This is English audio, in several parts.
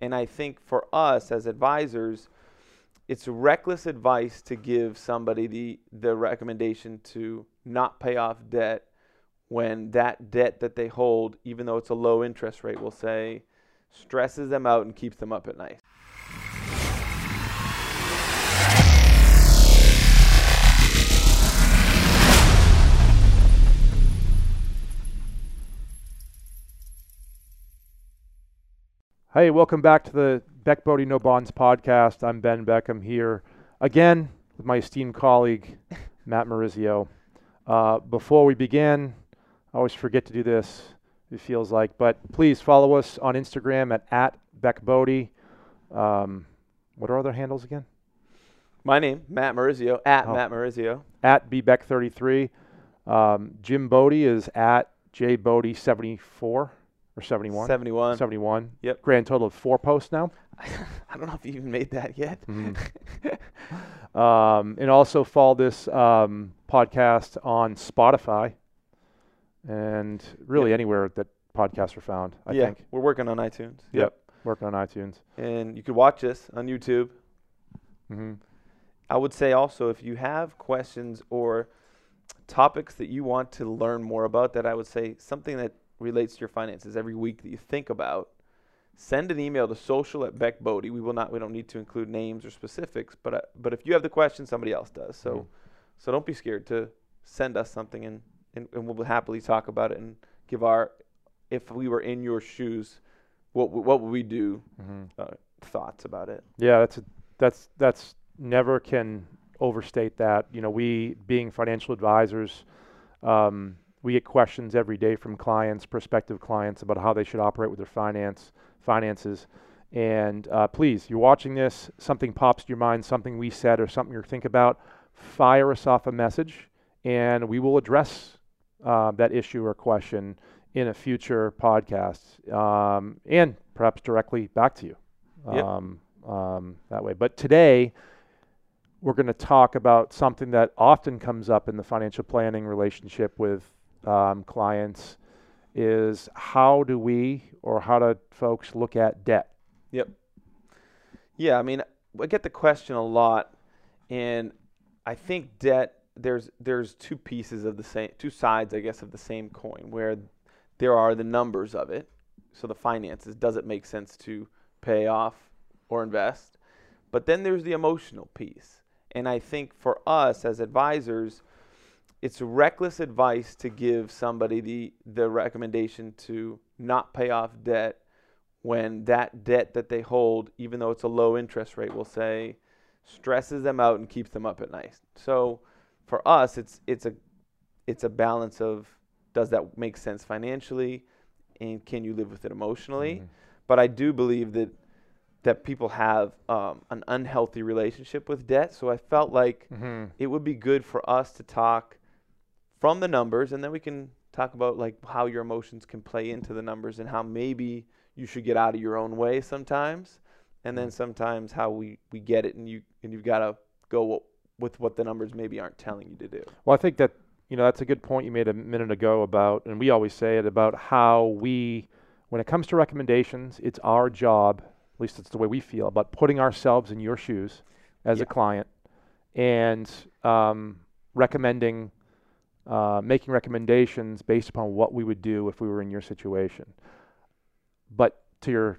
And I think for us as advisors, it's reckless advice to give somebody the the recommendation to not pay off debt when that debt that they hold, even though it's a low interest rate, will say stresses them out and keeps them up at night. Hey, welcome back to the Beck Bodie No Bonds podcast. I'm Ben Beckham here again with my esteemed colleague, Matt Marizio. Uh, before we begin, I always forget to do this, it feels like, but please follow us on Instagram at, at Beck Bodie. Um, what are other handles again? My name, Matt Marizio, at Oh. Matt Marizio. At bbeck33. Um, Jim Bodie is at jbodie74 or 71. 71. 71. Yep. Grand total of four posts now. I don't know if you even made that yet. um, and also follow this um, podcast on Spotify and really Yep. anywhere that podcasts are found. I yeah, think we're working on iTunes. Yep. working on iTunes. And you could watch us on YouTube. hmm I would say also if you have questions or topics that you want to learn more about that I would say something that relates to your finances every week that you think about, send an email to social at Beck Bodie. We will not we don't need to include names or specifics, but uh, but if you have the question, somebody else does. So Mhm. so don't be scared to send us something and, and, and we'll happily talk about it and give our if we were in your shoes, what w- what would we do hmm uh, thoughts about it. Yeah, that's a, that's that's never can overstate that. You know, we being financial advisors, um, we get questions every day from clients, prospective clients, about how they should operate with their finance finances. And uh, please, you're watching this, something pops to your mind, something we said or something you think about, fire us off a message, and we will address uh, that issue or question in a future podcast, um, and perhaps directly back to you Yep. um, um, that way. But today, we're going to talk about something that often comes up in the financial planning relationship with um, clients is how do we or how do folks look at debt? Yep. Yeah, I mean, I get the question a lot, and I think debt. There's there's two pieces of the same, two sides, I guess, of the same coin. Where there are the numbers of it, so the finances. Does it make sense to pay off or invest? But then there's the emotional piece, and I think for us as advisors, it's reckless advice to give somebody the the recommendation to not pay off debt when that debt that they hold, even though it's a low interest rate, will say stresses them out and keeps them up at night. So for us, it's it's a it's a balance of does that make sense financially, and can you live with it emotionally? But I do believe that that people have um, an unhealthy relationship with debt. So I felt like Mm-hmm. it would be good for us to talk from the numbers and then we can talk about like how your emotions can play into the numbers and how maybe you should get out of your own way sometimes. And then sometimes how we we get it and you and you've got to go w- with what the numbers maybe aren't telling you to do. Well, I think that you know that's a good point you made a minute ago about, and we always say it about how we, when it comes to recommendations, it's our job, at least it's the way we feel, about putting ourselves in your shoes as Yeah. a client and um, recommending, uh, making recommendations based upon what we would do if we were in your situation. But to your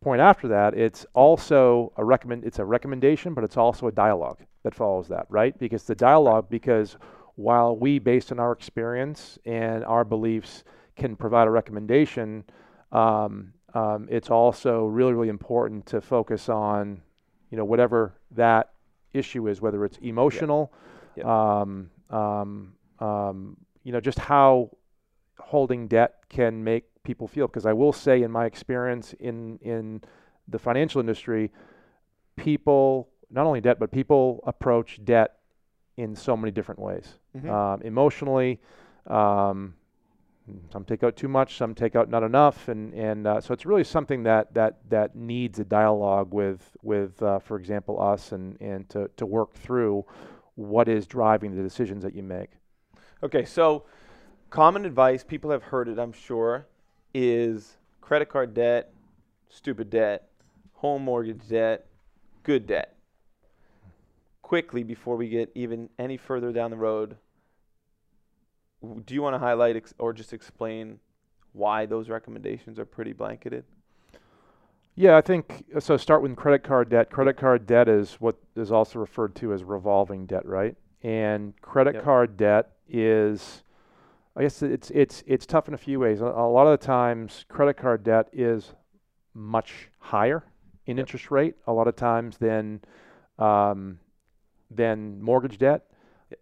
point after that, it's also a recommend. It's a recommendation, but it's also a dialogue that follows that, right? Because the dialogue, because while we, based on our experience and our beliefs, can provide a recommendation, um, um, it's also really, really important to focus on, you know, whatever that issue is, whether it's emotional, Yep. Um, um, um, you know, just how holding debt can make people feel. Because I will say, in my experience in in the financial industry, people not only debt, but people approach debt in so many different ways. Mhm. Um, emotionally, um, some take out too much, some take out not enough, and and uh, so it's really something that that that needs a dialogue with with, uh, for example, us, and and to to work through what is driving the decisions that you make. Okay so common advice people have heard it i'm sure is credit card debt stupid debt home mortgage debt, good debt. Quickly, before we get even any further down the road, do you want to highlight ex- or just explain why those recommendations are pretty blanketed? Yeah, I think uh, so. Start with credit card debt. Credit card debt is what is also referred to as revolving debt, right? And credit Yep. card debt is, I guess it's it's it's tough in a few ways. A, a lot of the times, credit card debt is much higher in Yep. interest rate. A lot of times than um, than mortgage debt.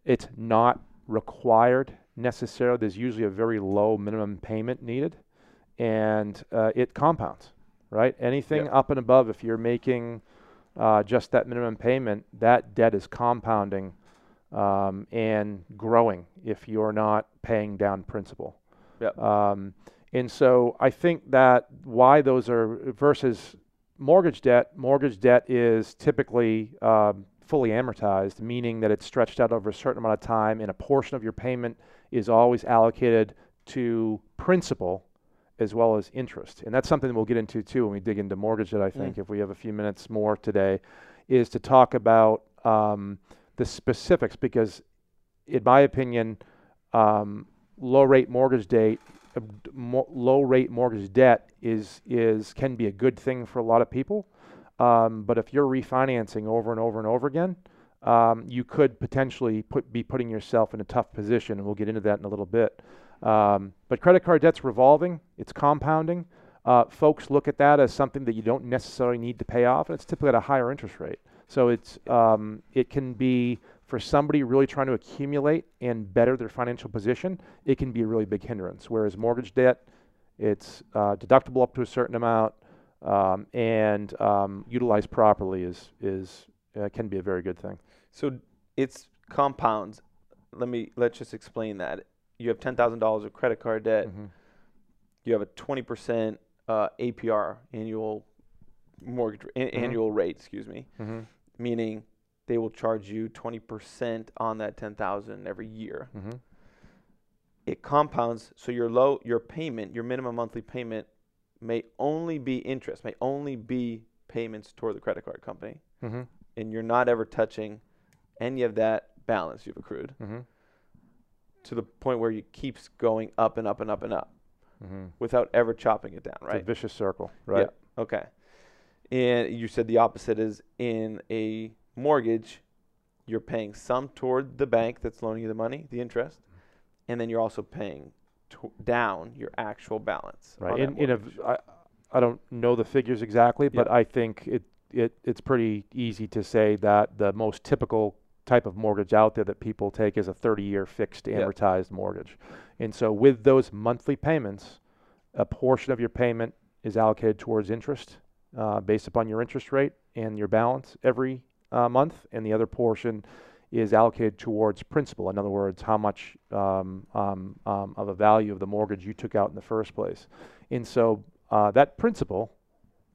It's not required necessarily. There's usually a very low minimum payment needed, and uh, it compounds right? Anything Yeah. up and above, if you're making uh, just that minimum payment, that debt is compounding um, and growing if you're not paying down principal. Yep. Um, and so I think that why those are versus mortgage debt, mortgage debt is typically um, fully amortized, meaning that it's stretched out over a certain amount of time, and a portion of your payment is always allocated to principal as well as interest. And that's something that we'll get into too when we dig into mortgage debt, I think, if we have a few minutes more today, is to talk about um, the specifics because, in my opinion, um, low rate mortgage date, uh, mo- low rate mortgage debt is is can be a good thing for a lot of people. Um, but if you're refinancing over and over and over again, um, you could potentially put be putting yourself in a tough position, and we'll get into that in a little bit. Um, but credit card debt's revolving; it's compounding. Uh, folks look at that as something that you don't necessarily need to pay off, and it's typically at a higher interest rate. So it's um, it can be for somebody really trying to accumulate and better their financial position. It can be a really big hindrance. Whereas mortgage debt, it's uh, deductible up to a certain amount, um, and um, utilized properly is is uh, can be a very good thing. So it's compounds. Let me let's just explain that. You have ten thousand dollars of credit card debt. Mhm. You have a twenty percent uh, APR annual mortgage Mhm. annual rate. Excuse me. Mhm. Meaning they will charge you twenty percent on that ten thousand every year. Mhm. It compounds, so your low your payment, your minimum monthly payment, may only be interest, may only be payments toward the credit card company, Mhm. and you're not ever touching any of that balance you've accrued. Mhm. to the point where it keeps going up and up and up and up Mhm. without ever chopping it down, It's a right? vicious circle, right? Okay. And you said the opposite is in a mortgage, you're paying some toward the bank that's loaning you the money, the interest, and then you're also paying to- down your actual balance. Right. In, in a, mortgage. v- I, I don't know the figures exactly, but. I think it, it, it's pretty easy to say that the most typical type of mortgage out there that people take is a 30 year fixed Yeah. amortized mortgage. And so with those monthly payments, a portion of your payment is allocated towards interest uh, based upon your interest rate and your balance every uh, month, and the other portion is allocated towards principal. In other words, how much um, um, um, of a value of the mortgage you took out in the first place. And so uh, that principal,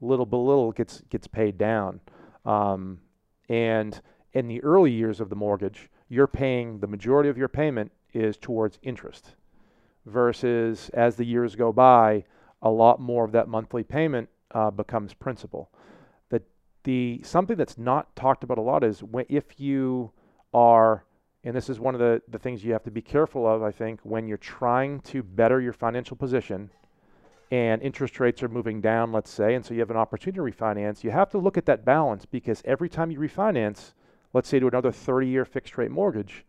little by little, gets gets paid down. Um, and in the early years of the mortgage, you're paying the majority of your payment is towards interest, versus as the years go by, a lot more of that monthly payment uh, becomes principal. The the something that's not talked about a lot is when if you are and this is one of the, the things you have to be careful of, I think, when you're trying to better your financial position and interest rates are moving down, let's say, and so you have an opportunity to refinance, you have to look at that balance because every time you refinance, let's say to another 30 year fixed rate mortgage,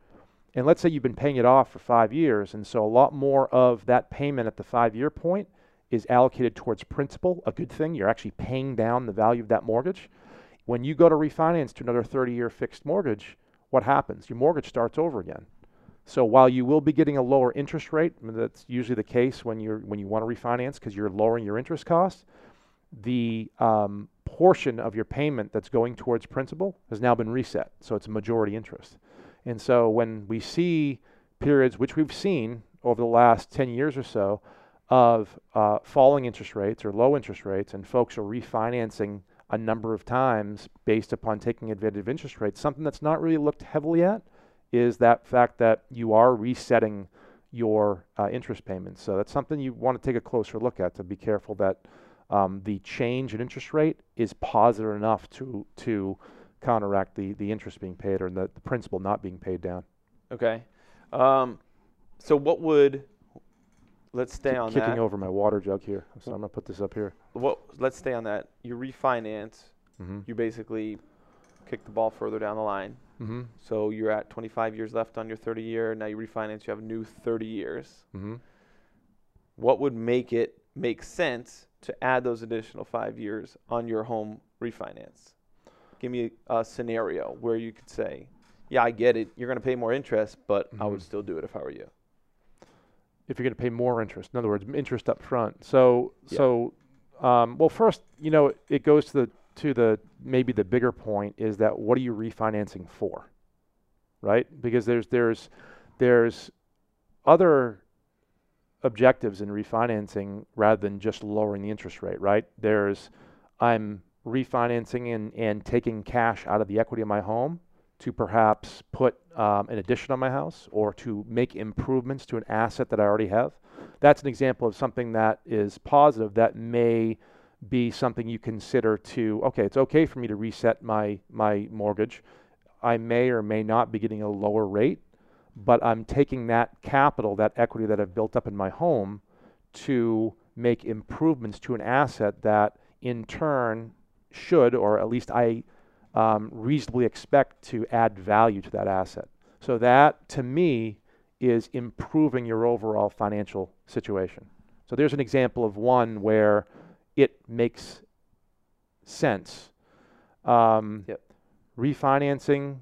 and let's say you've been paying it off for five years, and so a lot more of that payment at the five year point is allocated towards principal, a good thing. You're actually paying down the value of that mortgage. When you go to refinance to another 30 year fixed mortgage, what happens? Your mortgage starts over again. So while you will be getting a lower interest rate, I mean, that's usually the case when you're when you want to refinance because you're lowering your interest costs. The um, portion of your payment that's going towards principal has now been reset, so it's a majority interest. And so when we see periods, which we've seen over the last 10 years or so, of uh, falling interest rates or low interest rates, and folks are refinancing a number of times based upon taking advantage of interest rates, something that's not really looked heavily at is that fact that you are resetting your uh, interest payments. So that's something you want to take a closer look at to be careful that um, the change in interest rate is positive enough to to counteract the the interest being paid or the, the principal not being paid down. Okay. Um, so what would let's stay on kicking that. over my water jug here, so I'm gonna put this up here. What let's stay on that. You refinance. Mm-hmm. You basically kick the ball further down the line. Mm-hmm. So you're at 25 years left on your 30 year. Now you refinance. You have a new 30 years. Mm-hmm. What would make it make sense to add those additional five years on your home refinance? Give me a, a scenario where you could say, "Yeah, I get it. You're going to pay more interest, but I would Mhm. still do it if I were you." If you're going to pay more interest. In other words, interest up front. So, Yeah. so, um, well, first, you know, it goes to the to the maybe the bigger point is that what are you refinancing for, right? Because there's there's there's other objectives in refinancing rather than just lowering the interest rate, right? There's I'm refinancing and, and taking cash out of the equity of my home to perhaps put um, an addition on my house or to make improvements to an asset that I already have. That's an example of something that is positive that may be something you consider to okay, it's okay for me to reset my my mortgage. I may or may not be getting a lower rate, but I'm taking that capital, that equity that I've built up in my home to make improvements to an asset that in turn should, or at least I um, reasonably expect to add value to that asset. So that, to me, is improving your overall financial situation. So there's an example of one where it makes sense. Um, Yep. Refinancing,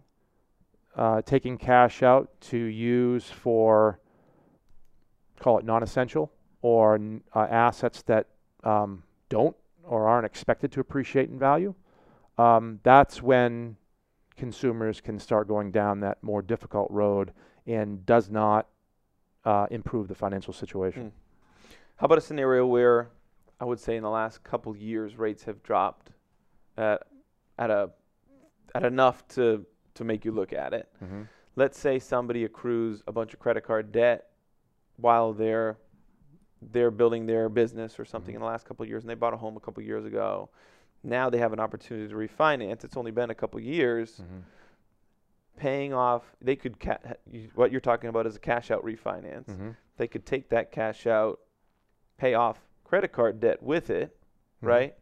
uh, taking cash out to use for, call it non-essential, or n- uh, assets that um, don't or aren't expected to appreciate in value um, that's when consumers can start going down that more difficult road and does not uh, improve the financial situation. How about a scenario where I would say in the last couple years rates have dropped at at a at enough to to make you look at it. Mm-hmm. Let's say somebody accrues a bunch of credit card debt while they're they're building their business or something Mhm. in the last couple of years and they bought a home a couple of years ago. Now they have an opportunity to refinance. It's only been a couple years. Mm-hmm. Paying off, they could ca- what you're talking about is a cash out refinance. Mm-hmm. They could take that cash out, pay off credit card debt with it, Mm-hmm. right?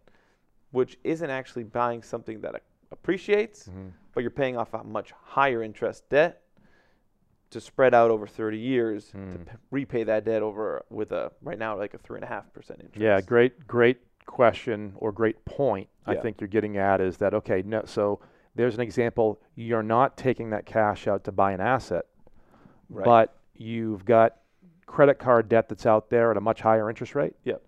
Which isn't actually buying something that appreciates, Mm-hmm. but you're paying off a much higher interest debt to spread out over 30 years to Mm. p- repay that debt over with a right now like a three and a half percent interest. Yeah, great, great question or great point. I think you're getting at is that okay? No, so there's an example. You're not taking that cash out to buy an asset, Right. but you've got credit card debt that's out there at a much higher interest rate. Yep.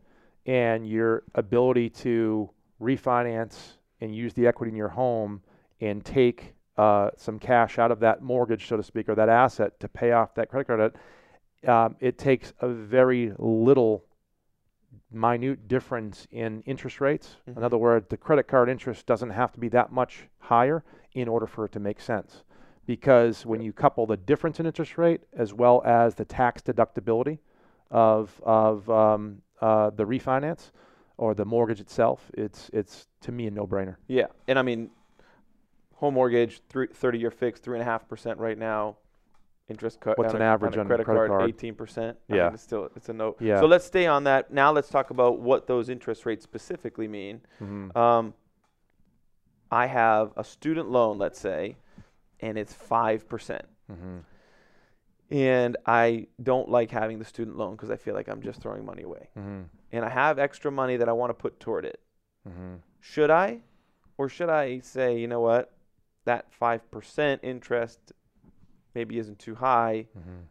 And your ability to refinance and use the equity in your home and take uh, some cash out of that mortgage, so to speak, or that asset to pay off that credit card debt, um, it takes a very little minute difference in interest rates. Mhm. In other words, the credit card interest doesn't have to be that much higher in order for it to make sense. Because when you couple the difference in interest rate as well as the tax deductibility of, of um, uh, the refinance or the mortgage itself, it's, it's to me a no brainer. yeah, and I mean, home mortgage, three, 30 year fixed, three and a half percent right now. Interest cut. What's on an a- average on a credit, credit card? 18 percent. Yeah. it's still it's a no. Yeah. So let's stay on that. Now let's talk about what those interest rates specifically mean. Mhm. Um, I have a student loan, let's say, and it's five percent, Mm-hmm. and I don't like having the student loan because I feel like I'm just throwing money away, Mm-hmm. and I have extra money that I want to put toward it. Mhm. Should I, or should I say, you know what, that five percent interest maybe isn't too high. Mhm.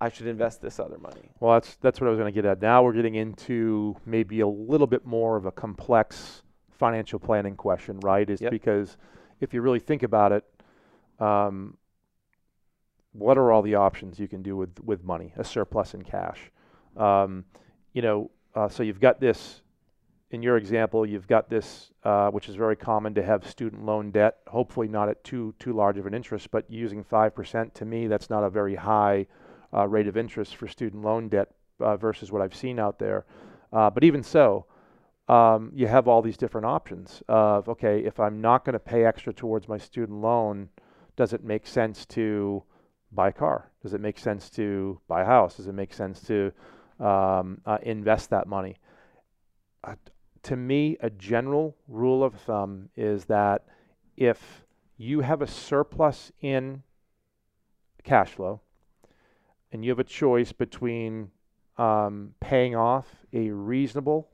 I should invest this other money. Well, that's that's what I was going to get at. Now we're getting into maybe a little bit more of a complex financial planning question, right? Is Yep. because if you really think about it, um, what are all the options you can do with with money, a surplus in cash? Um, you know, uh, so you've got this. In your example, you've got this, uh, which is very common to have student loan debt. Hopefully, not at too too large of an interest, but using five percent to me, that's not a very high uh, rate of interest for student loan debt uh, versus what I've seen out there. Uh, but even so, um, you have all these different options of okay, if I'm not going to pay extra towards my student loan, does it make sense to buy a car? Does it make sense to buy a house? Does it make sense to um, uh, invest that money? To me, a general rule of thumb is that if you have a surplus in cash flow and you have a choice between um, paying off a reasonable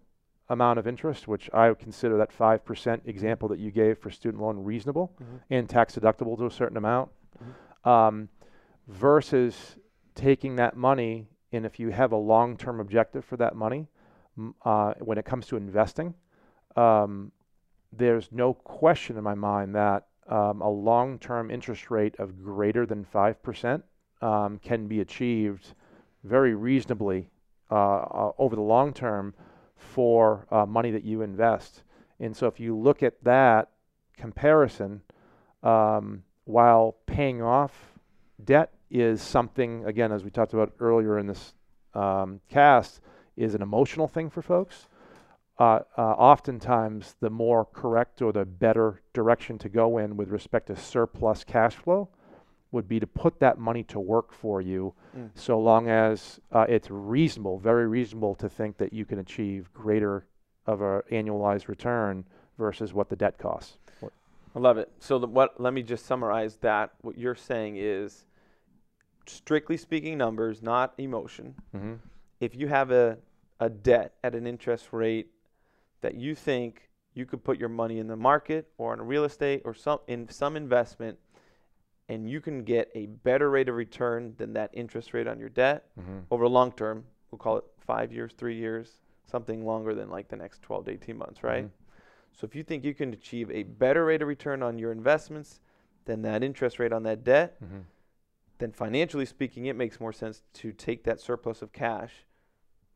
amount of interest, which I would consider that 5% example that you gave for student loan reasonable Mhm. and tax deductible to a certain amount, Mhm. um, versus taking that money and if you have a long-term objective for that money, uh, when it comes to investing, um, there's no question in my mind that um, a long-term interest rate of greater than 5% um, can be achieved very reasonably uh, uh, over the long term for uh, money that you invest. And so if you look at that comparison, um, while paying off debt is something, again, as we talked about earlier in this um, cast, is an emotional thing for folks. Uh, uh, oftentimes, the more correct or the better direction to go in with respect to surplus cash flow would be to put that money to work for you, Mm. so long as uh, it's reasonable, very reasonable to think that you can achieve greater of a annualized return versus what the debt costs. I love it. So the, what? Let me just summarize that. What you're saying is, strictly speaking, numbers, not emotion. Mm-hmm. If you have a a debt at an interest rate that you think you could put your money in the market or in real estate or some in some investment, and you can get a better rate of return than that interest rate on your debt Mm-hmm. over long term. We'll call it five years, three years, something longer than like the next 12 to 18 months, right? Mhm. So if you think you can achieve a better rate of return on your investments than that interest rate on that debt, Mm-hmm. then financially speaking, it makes more sense to take that surplus of cash,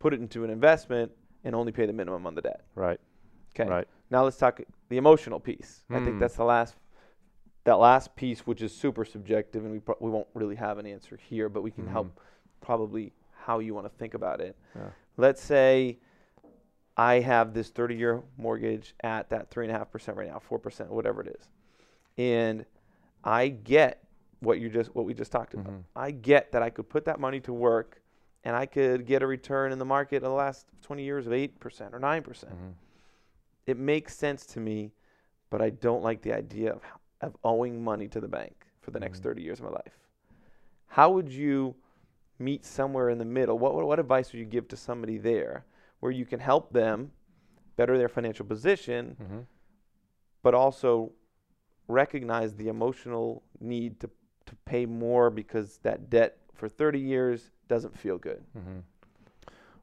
put it into an investment, and only pay the minimum on the debt. Right. Okay. Right. Now let's talk the emotional piece. I think Hmm. that's the last that last piece, which is super subjective, and we pro- we won't really have an answer here, but we can help probably how you want to think about it. Yeah. Let's say I have this 30-year mortgage at that three and a half percent right now, four percent, whatever it is, and I get what you just what we just talked about. Mhm. I get that I could put that money to work, and I could get a return in the market in the last 20 years of eight percent or nine percent Mm-hmm. it makes sense to me, but I don't like the idea of, of owing money to the bank for the next Mhm. 30 years of my life. How would you meet somewhere in the middle? What, what, what advice would you give to somebody there where you can help them better their financial position, Mm-hmm. but also recognize the emotional need to, to pay more because that debt for 30 years doesn't feel good? Mm-hmm.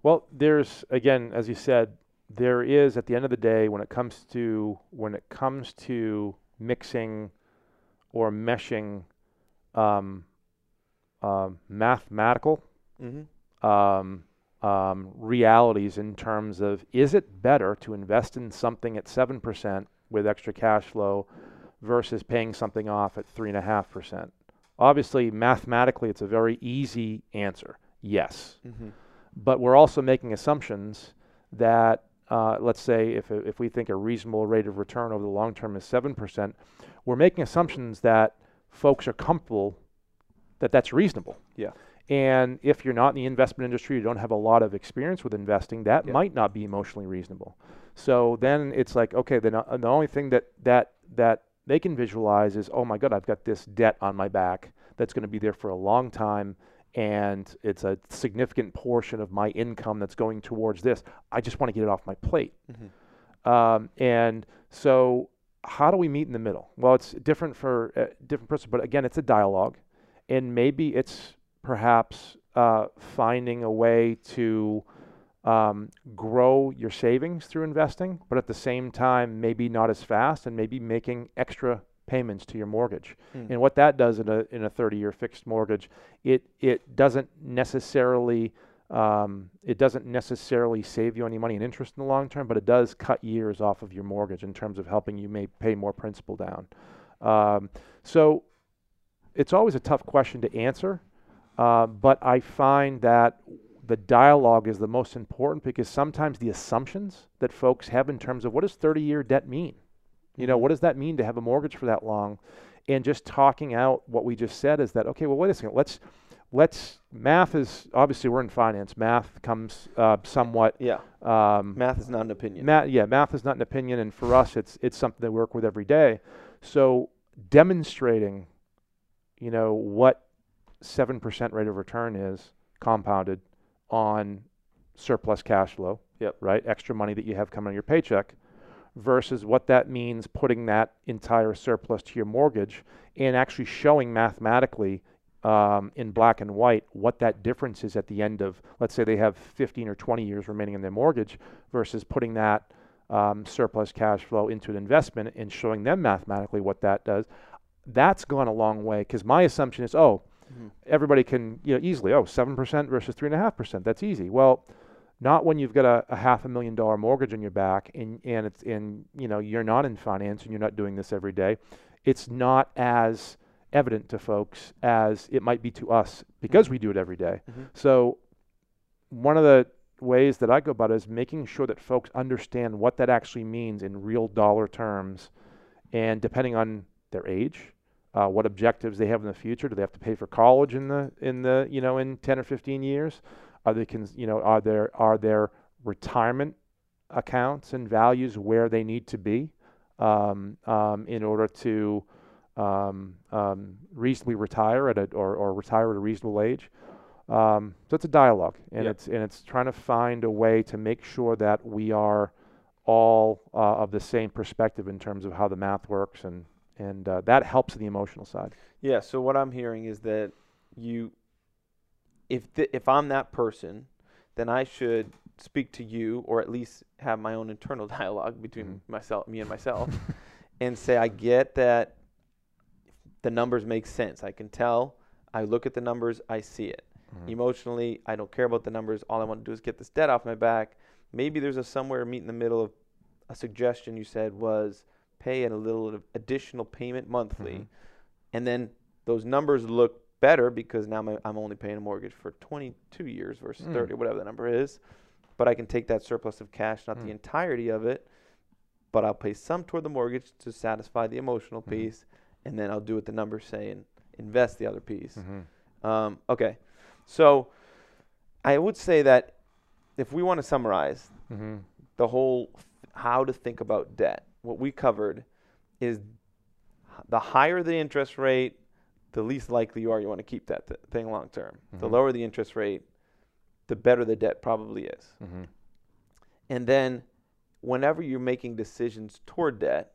Well, there's again, as you said, there is at the end of the day when it comes to when it comes to mixing or meshing um, um, mathematical Mm-hmm. um, um, realities in terms of is it better to invest in something at seven percent with extra cash flow versus paying something off at three and a half percent? Obviously, mathematically, it's a very easy answer. Yes Mm-hmm. but we're also making assumptions that uh, let's say if, if we think a reasonable rate of return over the long term is 7%, we're making assumptions that folks are comfortable that that's reasonable. Yeah. And if you're not in the investment industry, you don't have a lot of experience with investing, that Yeah. might not be emotionally reasonable. So then it's like, okay, then uh, the only thing that, that, that they can visualize is, oh my God, I've got this debt on my back that's going to be there for a long time and it's a significant portion of my income that's going towards this. I just want to get it off my plate. Mm-hmm. Um, and so, how do we meet in the middle? Well, it's different for uh, different person, but again, it's a dialogue, and maybe it's perhaps uh, finding a way to um, grow your savings through investing, but at the same time, maybe not as fast, and maybe making extra payments to your mortgage. Mm. And what that does in a in a 30-year fixed mortgage, it it doesn't necessarily um, it doesn't necessarily save you any money in interest in the long term, but it does cut years off of your mortgage in terms of helping you may pay more principal down. Um, so it's always a tough question to answer, uh, but I find that the dialogue is the most important because sometimes the assumptions that folks have in terms of what does 30 year debt mean? You know, Mhm. what does that mean to have a mortgage for that long? And just talking out what we just said is that okay, well, wait a second. Let's let's math is obviously we're in finance. Math comes uh, somewhat. Yeah. Um, Math is not an opinion. math, yeah, math is not an opinion, and for us, it's it's something that we work with every day. So demonstrating, you know, what seven percent rate of return is compounded on surplus cash flow. Yep. Right, extra money that you have coming on your paycheck, versus what that means putting that entire surplus to your mortgage and actually showing mathematically um, in black and white what that difference is at the end of, let's say they have 15 or 20 years remaining in their mortgage versus putting that um, surplus cash flow into an investment and showing them mathematically what that does. That's gone a long way because my assumption is, oh, Mhm. everybody can you know easily, oh, seven percent versus three and a half percent. That's easy. Well, not when you've got a, a half a million dollar mortgage on your back and and it's in you know you're not in finance and you're not doing this every day. It's not as evident to folks as it might be to us because we do it every day. Mhm. So one of the ways that I go about it is making sure that folks understand what that actually means in real dollar terms, and depending on their age, uh, what objectives they have in the future. Do they have to pay for college in the in the you know in ten or fifteen years? Are they cons- you know are there are there retirement accounts and values where they need to be um, um, in order to um, um, reasonably retire at a or, or retire at a reasonable age? Um, so it's a dialogue, and Yep. it's and it's trying to find a way to make sure that we are all uh, of the same perspective in terms of how the math works, and and uh, that helps the emotional side. Yeah. So what I'm hearing is that you, if th- if I'm that person, then I should speak to you, or at least have my own internal dialogue between Mhm. myself, me and myself, and say, I get that the numbers make sense. I can tell. I look at the numbers. I see it. Mm-hmm. Emotionally, I don't care about the numbers. All I want to do is get this debt off my back. Maybe there's a somewhere meet in the middle of a suggestion you said was pay a little additional payment monthly, Mhm. and then those numbers look better because now my, I'm only paying a mortgage for 22 years versus Mm. 30, whatever the number is. But I can take that surplus of cash, not Mm. the entirety of it, but I'll pay some toward the mortgage to satisfy the emotional Mhm. piece, and then I'll do what the numbers say and invest the other piece. Mhm. Um, okay, so I would say that if we want to summarize Mhm. the whole how to think about debt, what we covered is the higher the interest rate, the least likely you are you want to keep that th- thing long term. The Mhm. lower the interest rate, the better the debt probably is. Mhm. And then whenever you're making decisions toward debt,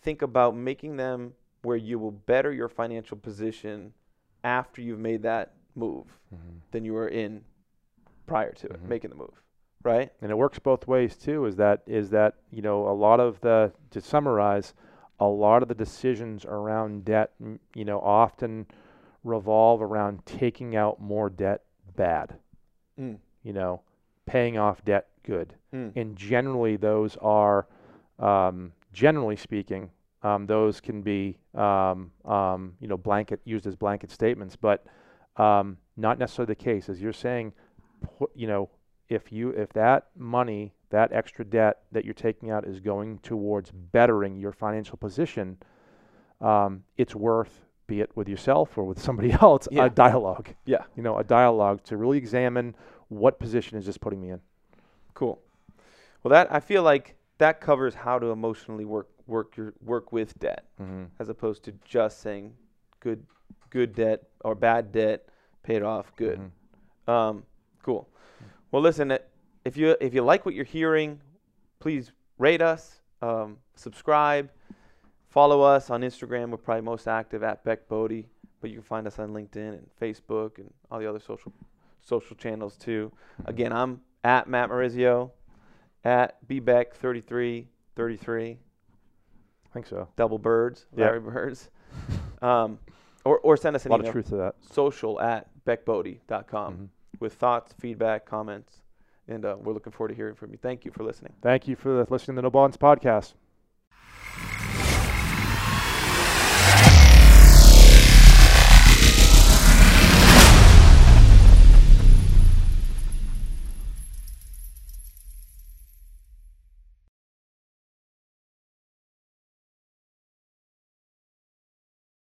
think about making them where you will better your financial position after you've made that move Mhm. than you were in prior to it, Mhm. making the move. Right? and it works both ways too is that is that you know a lot of the to summarize a lot of the decisions around debt you know often revolve around taking out more debt bad Mm. you know paying off debt good Mm. and generally those are um, generally speaking um, those can be um, um, you know blanket used as blanket statements but um, not necessarily the case as you're saying you know if you if that money that extra debt that you're taking out is going towards bettering your financial position um, it's worth be it with yourself or with somebody else Yeah. a dialogue Yeah. you know a dialogue to really examine what position is this putting me in Cool. Well, that I feel like that covers how to emotionally work work your work with debt, mm-hmm. as opposed to just saying good good debt or bad debt paid off good. Mm-hmm. Um, cool. Well, listen, uh, if you if you like what you're hearing, please rate us, um, subscribe, follow us on Instagram. We're probably most active at Beck Bodie, but you can find us on LinkedIn and Facebook and all the other social social channels too. Again, I'm at Matt Marizio, at bbeck3333, I think so. double birds. Larry Birds. Um, or, or send us an A an lot email, of truth to that. social at beckbodie.com Mhm. With thoughts, feedback, comments, and uh, we're looking forward to hearing from you. Thank you for listening. Thank you for listening to the No Bonds podcast.